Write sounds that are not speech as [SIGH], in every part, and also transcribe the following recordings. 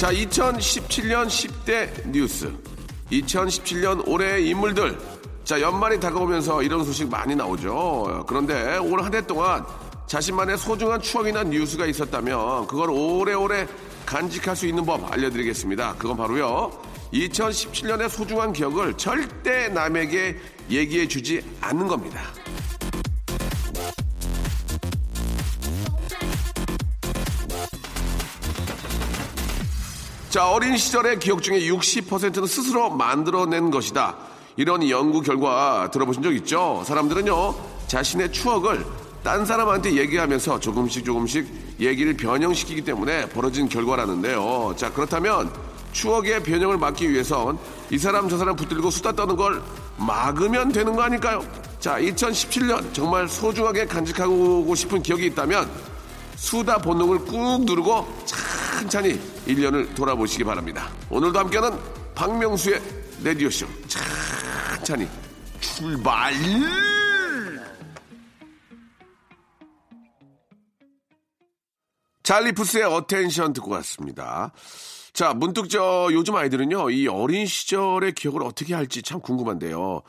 자 2017년 10대 뉴스. 2017년 올해의 인물들. 자 연말이 다가오면서 이런 소식 많이 나오죠. 그런데 올 한 해 동안 자신만의 소중한 추억이나 뉴스가 있었다면 그걸 오래오래 간직할 수 있는 법 알려드리겠습니다. 그건 바로요. 2017년의 소중한 기억을 절대 남에게 얘기해 주지 않는 겁니다 자, 어린 시절의 기억 중에 60%는 스스로 만들어낸 것이다. 이런 연구 결과 들어보신 적 있죠? 사람들은요, 자신의 추억을 딴 사람한테 얘기하면서 조금씩 조금씩 얘기를 변형시키기 때문에 벌어진 결과라는데요. 자, 그렇다면 추억의 변형을 막기 위해선 이 사람 저 사람 붙들고 수다 떠는 걸 막으면 되는 거 아닐까요? 자, 2017년 정말 소중하게 간직하고 싶은 기억이 있다면 수다 본능을 꾹 누르고 천천히 1년을 돌아보시기 바랍니다. 오늘도 함께하는 박명수의 라디오쇼 천천히 출발! 찰리푸스의 Attention 듣고 왔습니다. 자, 문득 저 요즘 아이들은요, 이 어린 시절의 기억을 어떻게 할지 참 궁금한데요.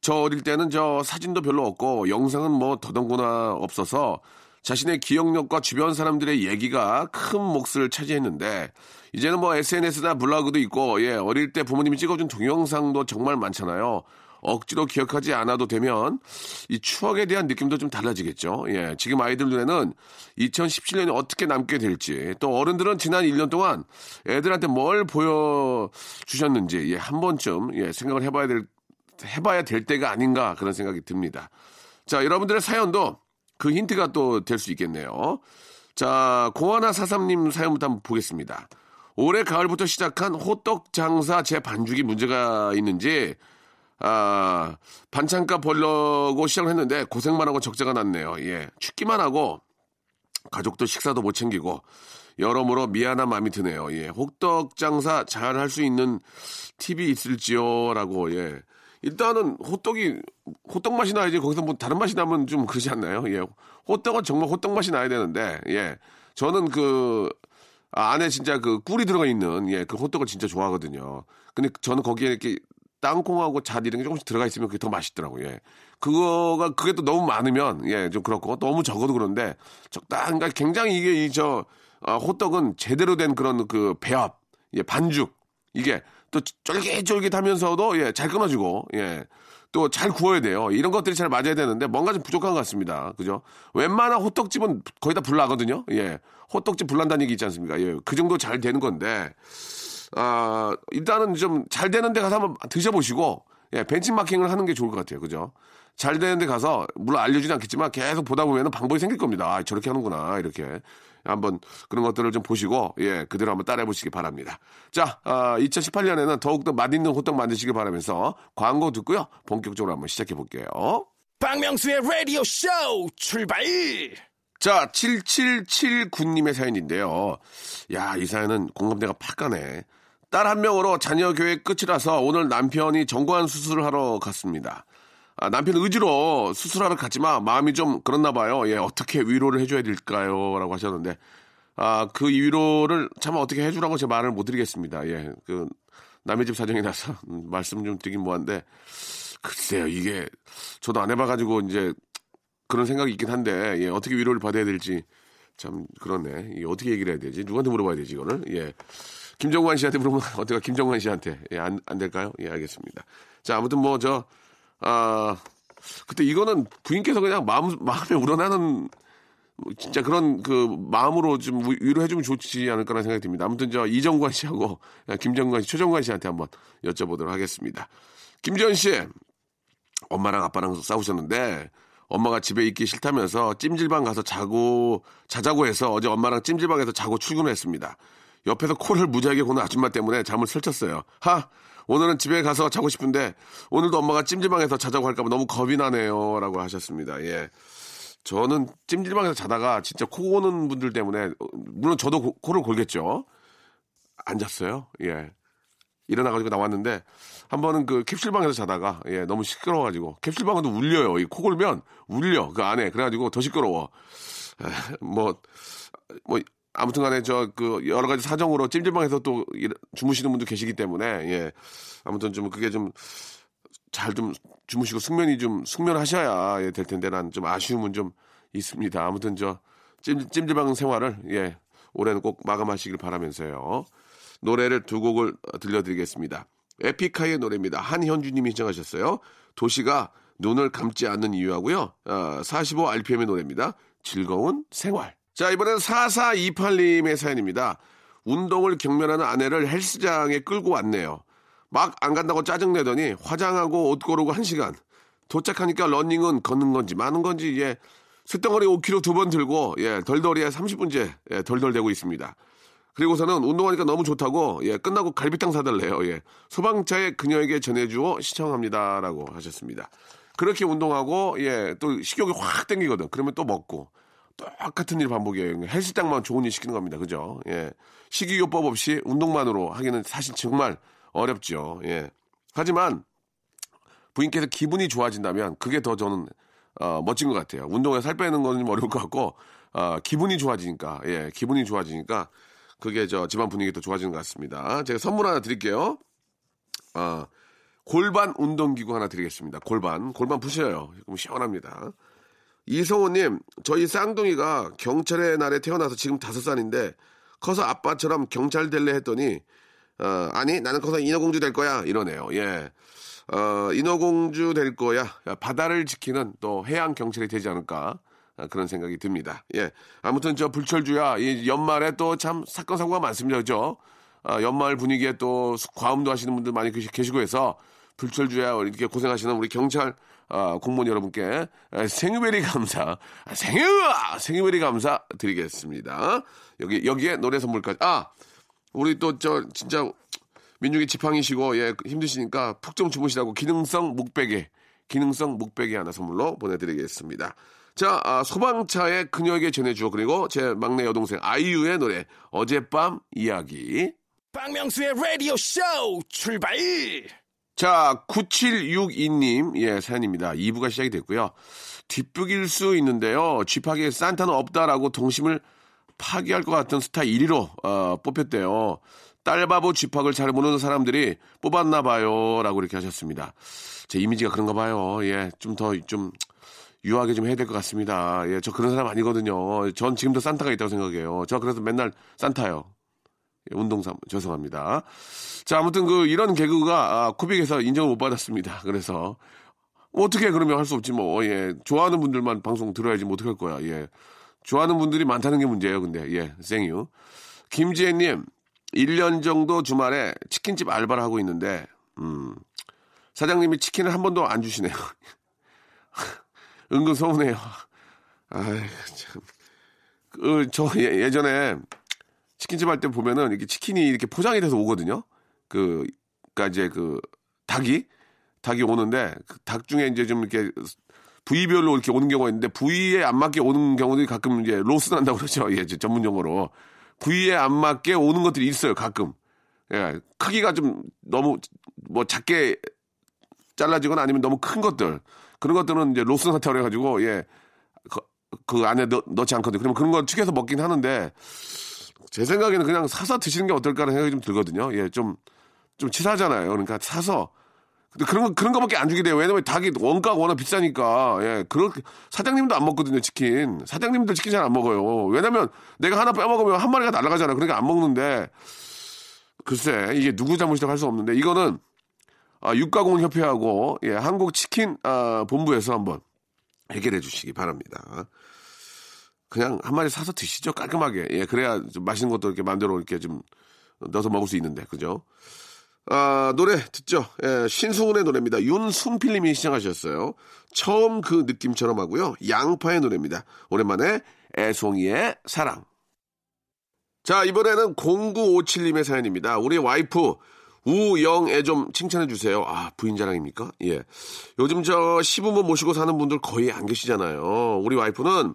저 어릴 때는 저 사진도 별로 없고 영상은 뭐 더더구나 없어서 자신의 기억력과 주변 사람들의 얘기가 큰 몫을 차지했는데 이제는 뭐 SNS나 블로그도 있고 예, 어릴 때 부모님이 찍어준 동영상도 정말 많잖아요. 억지로 기억하지 않아도 되면 이 추억에 대한 느낌도 좀 달라지겠죠. 예, 지금 아이들 눈에는 2017년이 어떻게 남게 될지 또 어른들은 지난 1년 동안 애들한테 뭘 보여주셨는지 예, 한 번쯤 예, 생각을 해봐야 될 해봐야 될 때가 아닌가 그런 생각이 듭니다. 자, 여러분들의 사연도 그 힌트가 또 될 수 있겠네요. 자, 공하나 사삼님 사연부터 한번 보겠습니다. 올해 가을부터 시작한 호떡 장사 제 반죽이 문제가 있는지 아, 반찬값 벌려고 시작을 했는데 고생만 하고 적자가 났네요. 예. 춥기만 하고 가족도 식사도 못 챙기고 여러모로 미안한 마음이 드네요. 예. 호떡 장사 잘 할 수 있는 팁이 있을지요? 라고, 예. 일단은 호떡이, 호떡 맛이 나야지 거기서 뭐 다른 맛이 나면 좀 그러지 않나요? 예. 호떡은 정말 호떡 맛이 나야 되는데, 예. 저는 그, 아, 안에 진짜 그 꿀이 들어가 있는, 예, 그 호떡을 진짜 좋아하거든요. 근데 저는 거기에 이렇게 땅콩하고 잣 이런 게 조금씩 들어가 있으면 그게 더 맛있더라고요. 예. 그거가 그게 또 너무 많으면 예 좀 그렇고 너무 적어도 그런데 적당 그러니까 굉장히 이게 이저 아, 호떡은 제대로 된 그런 그 배합 예 반죽 이게 또 쫄깃쫄깃하면서도 예 잘 끊어지고 예. 또 잘 구워야 돼요. 이런 것들이 잘 맞아야 되는데 뭔가 좀 부족한 것 같습니다. 그죠? 웬만한 호떡집은 거의 다 불나거든요. 예. 호떡집 불난다는 얘기 있지 않습니까? 예. 그 정도 잘 되는 건데 아, 일단은 좀 잘 되는 데 가서 한번 드셔보시고, 예, 벤치마킹을 하는 게 좋을 것 같아요. 그죠? 잘 되는 데 가서, 물론 알려주진 않겠지만 계속 보다 보면 방법이 생길 겁니다. 아, 저렇게 하는구나, 이렇게. 한번 그런 것들을 좀 보시고, 예, 그대로 한번 따라해 보시기 바랍니다. 자, 아, 2018년에는 더욱더 맛있는 호떡 만드시길 바라면서 광고 듣고요. 본격적으로 한번 시작해 볼게요. 박명수의 Radio Show 출발. 자, 7779님의 사연인데요. 야, 이 사연은 공감대가 팍 가네. 딸 한 명으로 자녀 교육 끝이라서 오늘 남편이 정관 수술을 하러 갔습니다. 아, 남편 의지로 수술하러 갔지만 마음이 좀 그렇나 봐요. 예, 어떻게 위로를 해줘야 될까요? 라고 하셨는데, 아, 그 위로를 참 어떻게 해주라고 제 말을 못 드리겠습니다. 예, 그, 남의 집 사정이라서 [LAUGHS] 말씀 좀 드리긴 뭐한데, 글쎄요, 이게, 저도 안 해봐가지고 이제 그런 생각이 있긴 한데, 예, 어떻게 위로를 받아야 될지 참 그렇네. 이게 어떻게 얘기를 해야 되지? 누구한테 물어봐야 되지, 이거를? 예. 김정관 씨한테 물어보면 [LAUGHS] 어때가 김정관 씨한테. 예, 안, 안 될까요? 예, 알겠습니다. 자, 아무튼 뭐, 저, 아, 그때 이거는 부인께서 그냥 마음, 마음에 우러나는 뭐 진짜 그런 그 마음으로 좀 위- 위로해주면 좋지 않을까라는 생각이 듭니다. 아무튼 저 이정관 씨하고 김정관 씨, 최정관 씨한테 한번 여쭤보도록 하겠습니다. 김지현 씨, 엄마랑 아빠랑 싸우셨는데 엄마가 집에 있기 싫다면서 찜질방 가서 자고 자자고 해서 어제 엄마랑 찜질방에서 자고 출근했습니다. 옆에서 코를 무지하게 고는 아줌마 때문에 잠을 설쳤어요. 하! 오늘은 집에 가서 자고 싶은데 오늘도 엄마가 찜질방에서 자자고 할까봐 너무 겁이 나네요. 라고 하셨습니다. 예. 저는 찜질방에서 자다가 진짜 코 고는 분들 때문에 어, 물론 저도 고- 코를 골겠죠. 안 잤어요. 예. 일어나가지고 나왔는데 한 번은 그 캡슐방에서 자다가 예 너무 시끄러워가지고 캡슐방은 울려요. 이 코 골면 울려 그 안에 그래가지고 더 시끄러워. 뭐뭐 뭐 아무튼 간에 저 그 여러 가지 사정으로 찜질방에서 또 일- 주무시는 분도 계시기 때문에 예 아무튼 좀 그게 좀 잘 좀 주무시고 숙면이 좀 숙면하셔야 예, 될 텐데 난 좀 아쉬움은 좀 있습니다. 아무튼 저 찜, 찜질방 생활을 예 올해는 꼭 마감하시길 바라면서요. 노래를 두 곡을 들려드리겠습니다. 에픽하이의 노래입니다. 한현주님이 신청하셨어요. 도시가 눈을 감지 않는 이유하고요. 어, 45rpm의 노래입니다. 즐거운 생활. 자 이번엔 4428님의 사연입니다. 운동을 경멸하는 아내를 헬스장에 끌고 왔네요. 막 안 간다고 짜증내더니 화장하고 옷 고르고 한시간 도착하니까 러닝은 걷는 건지 마는 건지 예 쇳덩어리 5kg 두 번 들고 예 덜덜이에 30분째 예, 덜덜대고 있습니다. 그리고서는 운동하니까 너무 좋다고 예 끝나고 갈비탕 사달래요. 예 소방차에 그녀에게 전해주어 시청합니다라고 하셨습니다. 그렇게 운동하고 예 또 식욕이 확 땡기거든. 그러면 또 먹고 똑같은 일 반복이에요. 헬스장만 좋은 일 시키는 겁니다. 그죠? 예. 식이요법 없이 운동만으로 하기는 사실 정말 어렵죠. 예. 하지만 부인께서 기분이 좋아진다면 그게 더 저는 어, 멋진 것 같아요. 운동에 살 빼는 건좀 어려울 것 같고 어, 기분이 좋아지니까 예 기분이 좋아지니까 그게 저 집안 분위기도 좋아지는 것 같습니다. 제가 선물 하나 드릴게요. 아 골반 운동기구 하나 드리겠습니다. 골반 골반 부셔요. 그럼 시원합니다. 이성호님, 저희 쌍둥이가 경찰의 날에 태어나서 지금 다섯 살인데 커서 아빠처럼 경찰 될래 했더니 어, 아니 나는 커서 인어공주 될 거야 이러네요. 예, 어, 인어공주 될 거야. 바다를 지키는 또 해양 경찰이 되지 않을까 아, 그런 생각이 듭니다. 예, 아무튼 저 불철주야 이 연말에 또 참 사건 사고가 많습니다, 그죠? 아, 연말 분위기에 또 과음도 하시는 분들 많이 계시- 계시고 해서 불철주야 이렇게 고생하시는 우리 경찰 아, 공무원 여러분께 아, 생유베리 감사, 아, 생유 생유베리 감사 드리겠습니다. 여기 여기에 노래 선물까지. 아, 우리 또 저 진짜 민중의 지팡이시고 예 힘드시니까 푹 좀 주무시라고 기능성 목베개 기능성 목베개 하나 선물로 보내드리겠습니다. 자 아, 소방차의 그녀에게 전해주어 그리고 제 막내 여동생 아이유의 노래 어젯밤 이야기 박명수의 라디오 쇼 출발! 자, 9762님, 예, 사연입니다. 2부가 시작이 됐고요. 뒷북일 수 있는데요. 쥐파기에 산타는 없다라고 동심을 파괴할 것 같은 스타 1위로, 어, 뽑혔대요. 딸바보 쥐팍을 잘 모르는 사람들이 뽑았나 봐요. 라고 이렇게 하셨습니다. 제 이미지가 그런가 봐요. 예, 좀 더, 좀, 유하게 좀 해야 될 것 같습니다. 예, 저 그런 사람 아니거든요. 전 지금도 산타가 있다고 생각해요. 저 그래서 맨날 산타요. 예, 운동삼 죄송합니다. 자 아무튼 그 이런 개그가 아, 코빅에서 인정을 못 받았습니다. 그래서 어떻게 그러면 할 수 없지 뭐 예. 좋아하는 분들만 방송 들어야지 뭐 어떻게 할 거야. 예. 좋아하는 분들이 많다는 게 문제예요. 근데 예 생유 김지혜님 1년 정도 주말에 치킨집 알바를 하고 있는데 음 사장님이 치킨을 한 번도 안 주시네요. [LAUGHS] 은근 서운해요. 아이 참. 그, 저 예- 예전에 치킨집 할 때 보면은 이렇게 치킨이 이렇게 포장이 돼서 오거든요. 그, 그니까 이제 그 닭이 닭이 오는데 그 닭 중에 이제 좀 이렇게 부위별로 이렇게 오는 경우가 있는데 부위에 안 맞게 오는 경우들이 가끔 이제 로스 난다고 그러죠. [LAUGHS] 예, 전문 용어로 부위에 안 맞게 오는 것들이 있어요. 가끔. 예, 크기가 좀 너무 뭐 작게 잘라지거나 아니면 너무 큰 것들 그런 것들은 이제 로스 나타고 그래가지고 예. 그, 그 안에 넣, 넣지 않거든요. 그러면 그런 거 튀겨서 먹긴 하는데 제 생각에는 그냥 사서 드시는 게 어떨까라는 생각이 좀 들거든요. 예, 좀, 좀 치사하잖아요. 그러니까 사서. 근데 그런 거, 그런 거밖에 안 주게 돼요. 왜냐면 닭이 원가가 워낙 비싸니까. 예, 그렇게, 사장님도 안 먹거든요, 치킨. 사장님들 치킨 잘 안 먹어요. 왜냐면 내가 하나 빼먹으면 한 마리가 날아가잖아요. 그러니까 안 먹는데. 글쎄, 이게 누구 잘못이라고 할 수 없는데, 이거는, 아, 육가공협회하고, 예, 한국 치킨, 아, 본부에서 한번 해결해 주시기 바랍니다. 그냥 한 마리 사서 드시죠 깔끔하게 예 그래야 좀 맛있는 것도 이렇게 마음대로 이렇게 좀 넣어서 먹을 수 있는데 그죠 아 노래 듣죠 예 신승훈의 노래입니다 윤순필 님이 시청하셨어요 처음 그 느낌처럼 하고요 양파의 노래입니다 오랜만에 애송이의 사랑 자, 이번에는 0957님의 사연입니다. 우리 와이프 우영애 좀 칭찬해 주세요. 아, 부인 자랑입니까? 예. 요즘 저 시부모 모시고 사는 분들 거의 안 계시잖아요. 우리 와이프는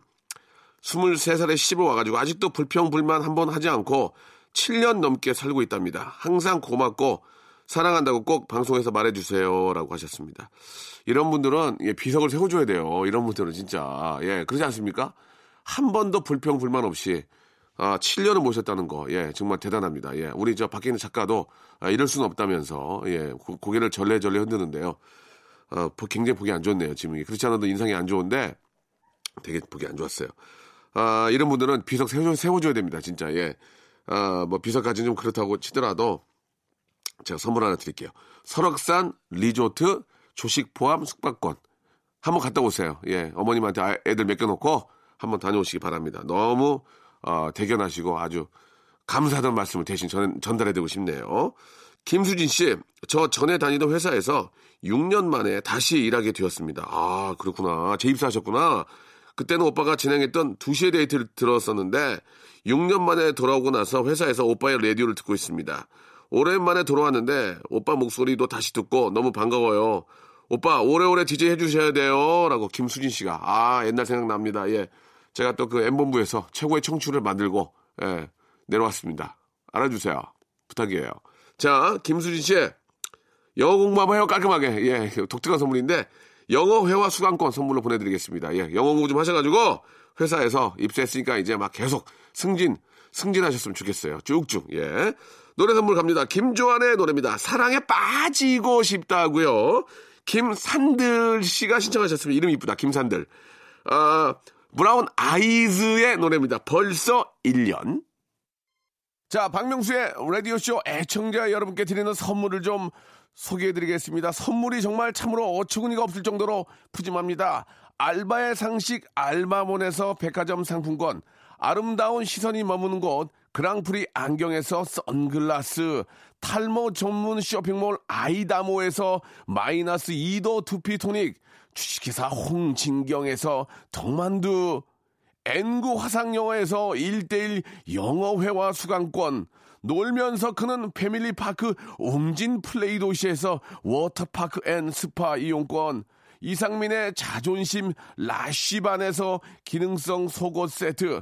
23살에 시집을 와가지고 아직도 불평불만 한 번 하지 않고 7년 넘게 살고 있답니다. 항상 고맙고 사랑한다고 꼭 방송에서 말해주세요. 라고 하셨습니다. 이런 분들은 예, 비석을 세워줘야 돼요. 이런 분들은 진짜. 예, 그러지 않습니까? 한 번도 불평불만 없이 아, 7년을 모셨다는 거, 예, 정말 대단합니다. 예, 우리 저 밖에 있는 작가도 아, 이럴 수는 없다면서, 예, 고, 고개를 절레절레 흔드는데요. 어, 굉장히 보기 안 좋네요, 지금. 그렇지 않아도 인상이 안 좋은데 되게 보기 안 좋았어요. 아, 이런 분들은 비석 세워, 세워줘야 됩니다, 진짜, 예. 아, 뭐 비석까지는 좀 그렇다고 치더라도 제가 선물 하나 드릴게요. 설악산 리조트 조식 포함 숙박권. 한번 갔다 오세요. 예, 어머님한테 아, 애들 맡겨놓고 한번 다녀오시기 바랍니다. 너무 어, 대견하시고 아주 감사하다는 말씀을 대신 전, 전달해드리고 싶네요. 김수진 씨, 저 전에 다니던 회사에서 6년 만에 다시 일하게 되었습니다. 아, 그렇구나. 재입사하셨구나. 그때는 오빠가 진행했던 2시에 데이트를 들었었는데 6년 만에 돌아오고 나서 회사에서 오빠의 라디오를 듣고 있습니다. 오랜만에 돌아왔는데 오빠 목소리도 다시 듣고 너무 반가워요. 오빠 오래오래 DJ 해주셔야 돼요. 라고 김수진 씨가 아 옛날 생각납니다. 예. 제가 또 그 M본부에서 최고의 청취를 만들고 예, 내려왔습니다. 알아주세요. 부탁이에요. 자, 김수진 씨 영어 공부 한번 해요 깔끔하게. 예, 독특한 선물인데 영어 회화 수강권 선물로 보내드리겠습니다. 예, 영어 공부 좀 하셔가지고 회사에서 입사했으니까 이제 막 계속 승진 승진하셨으면 좋겠어요. 쭉쭉. 예. 노래 선물 갑니다. 김조한의 노래입니다. 사랑에 빠지고 싶다고요. 김산들 씨가 신청하셨습니다. 이름 이쁘다. 김산들. 아, 브라운 아이즈의 노래입니다. 벌써 1년. 자, 박명수의 라디오쇼 애청자 여러분께 드리는 선물을 좀 소개해드리겠습니다. 선물이 정말 참으로 어처구니가 없을 정도로 푸짐합니다. 알바의 상식 알바몬에서 백화점 상품권, 아름다운 시선이 머무는 곳 그랑프리 안경에서 선글라스, 탈모 전문 쇼핑몰 아이다모에서 마이너스 2도 두피토닉, 주식회사 홍진경에서 덕만두, N구 화상영어에서 1대1 영어회화 수강권, 놀면서 크는 family park 웅진 플레이 도시에서 워터파크 and 스파 이용권, 이상민의 자존심 라쉬반에서 기능성 속옷 세트,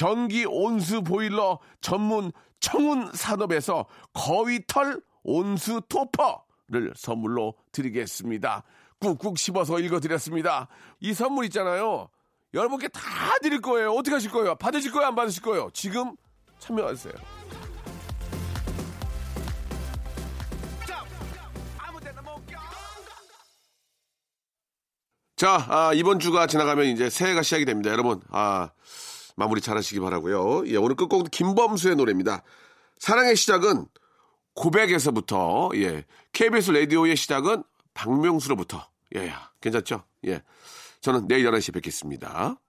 전기 온수 보일러 전문 청운 산업에서 거위털 온수 토퍼를 선물로 드리겠습니다. 꾹꾹 씹어서 읽어드렸습니다. 이 선물 있잖아요. 여러분께 다 드릴 거예요. 어떻게 하실 거예요? 받으실 거예요? 안 받으실 거예요? 지금 참여하세요. 자, 아, 이번 주가 지나가면 이제 새해가 시작이 됩니다. 여러분, 아, 마무리 잘 하시기 바라고요 예, 오늘 끝곡은 김범수의 노래입니다. 사랑의 시작은 고백에서부터, 예. KBS 라디오의 시작은 박명수로부터. 예, 괜찮죠? 예. 저는 내일 11시에 뵙겠습니다.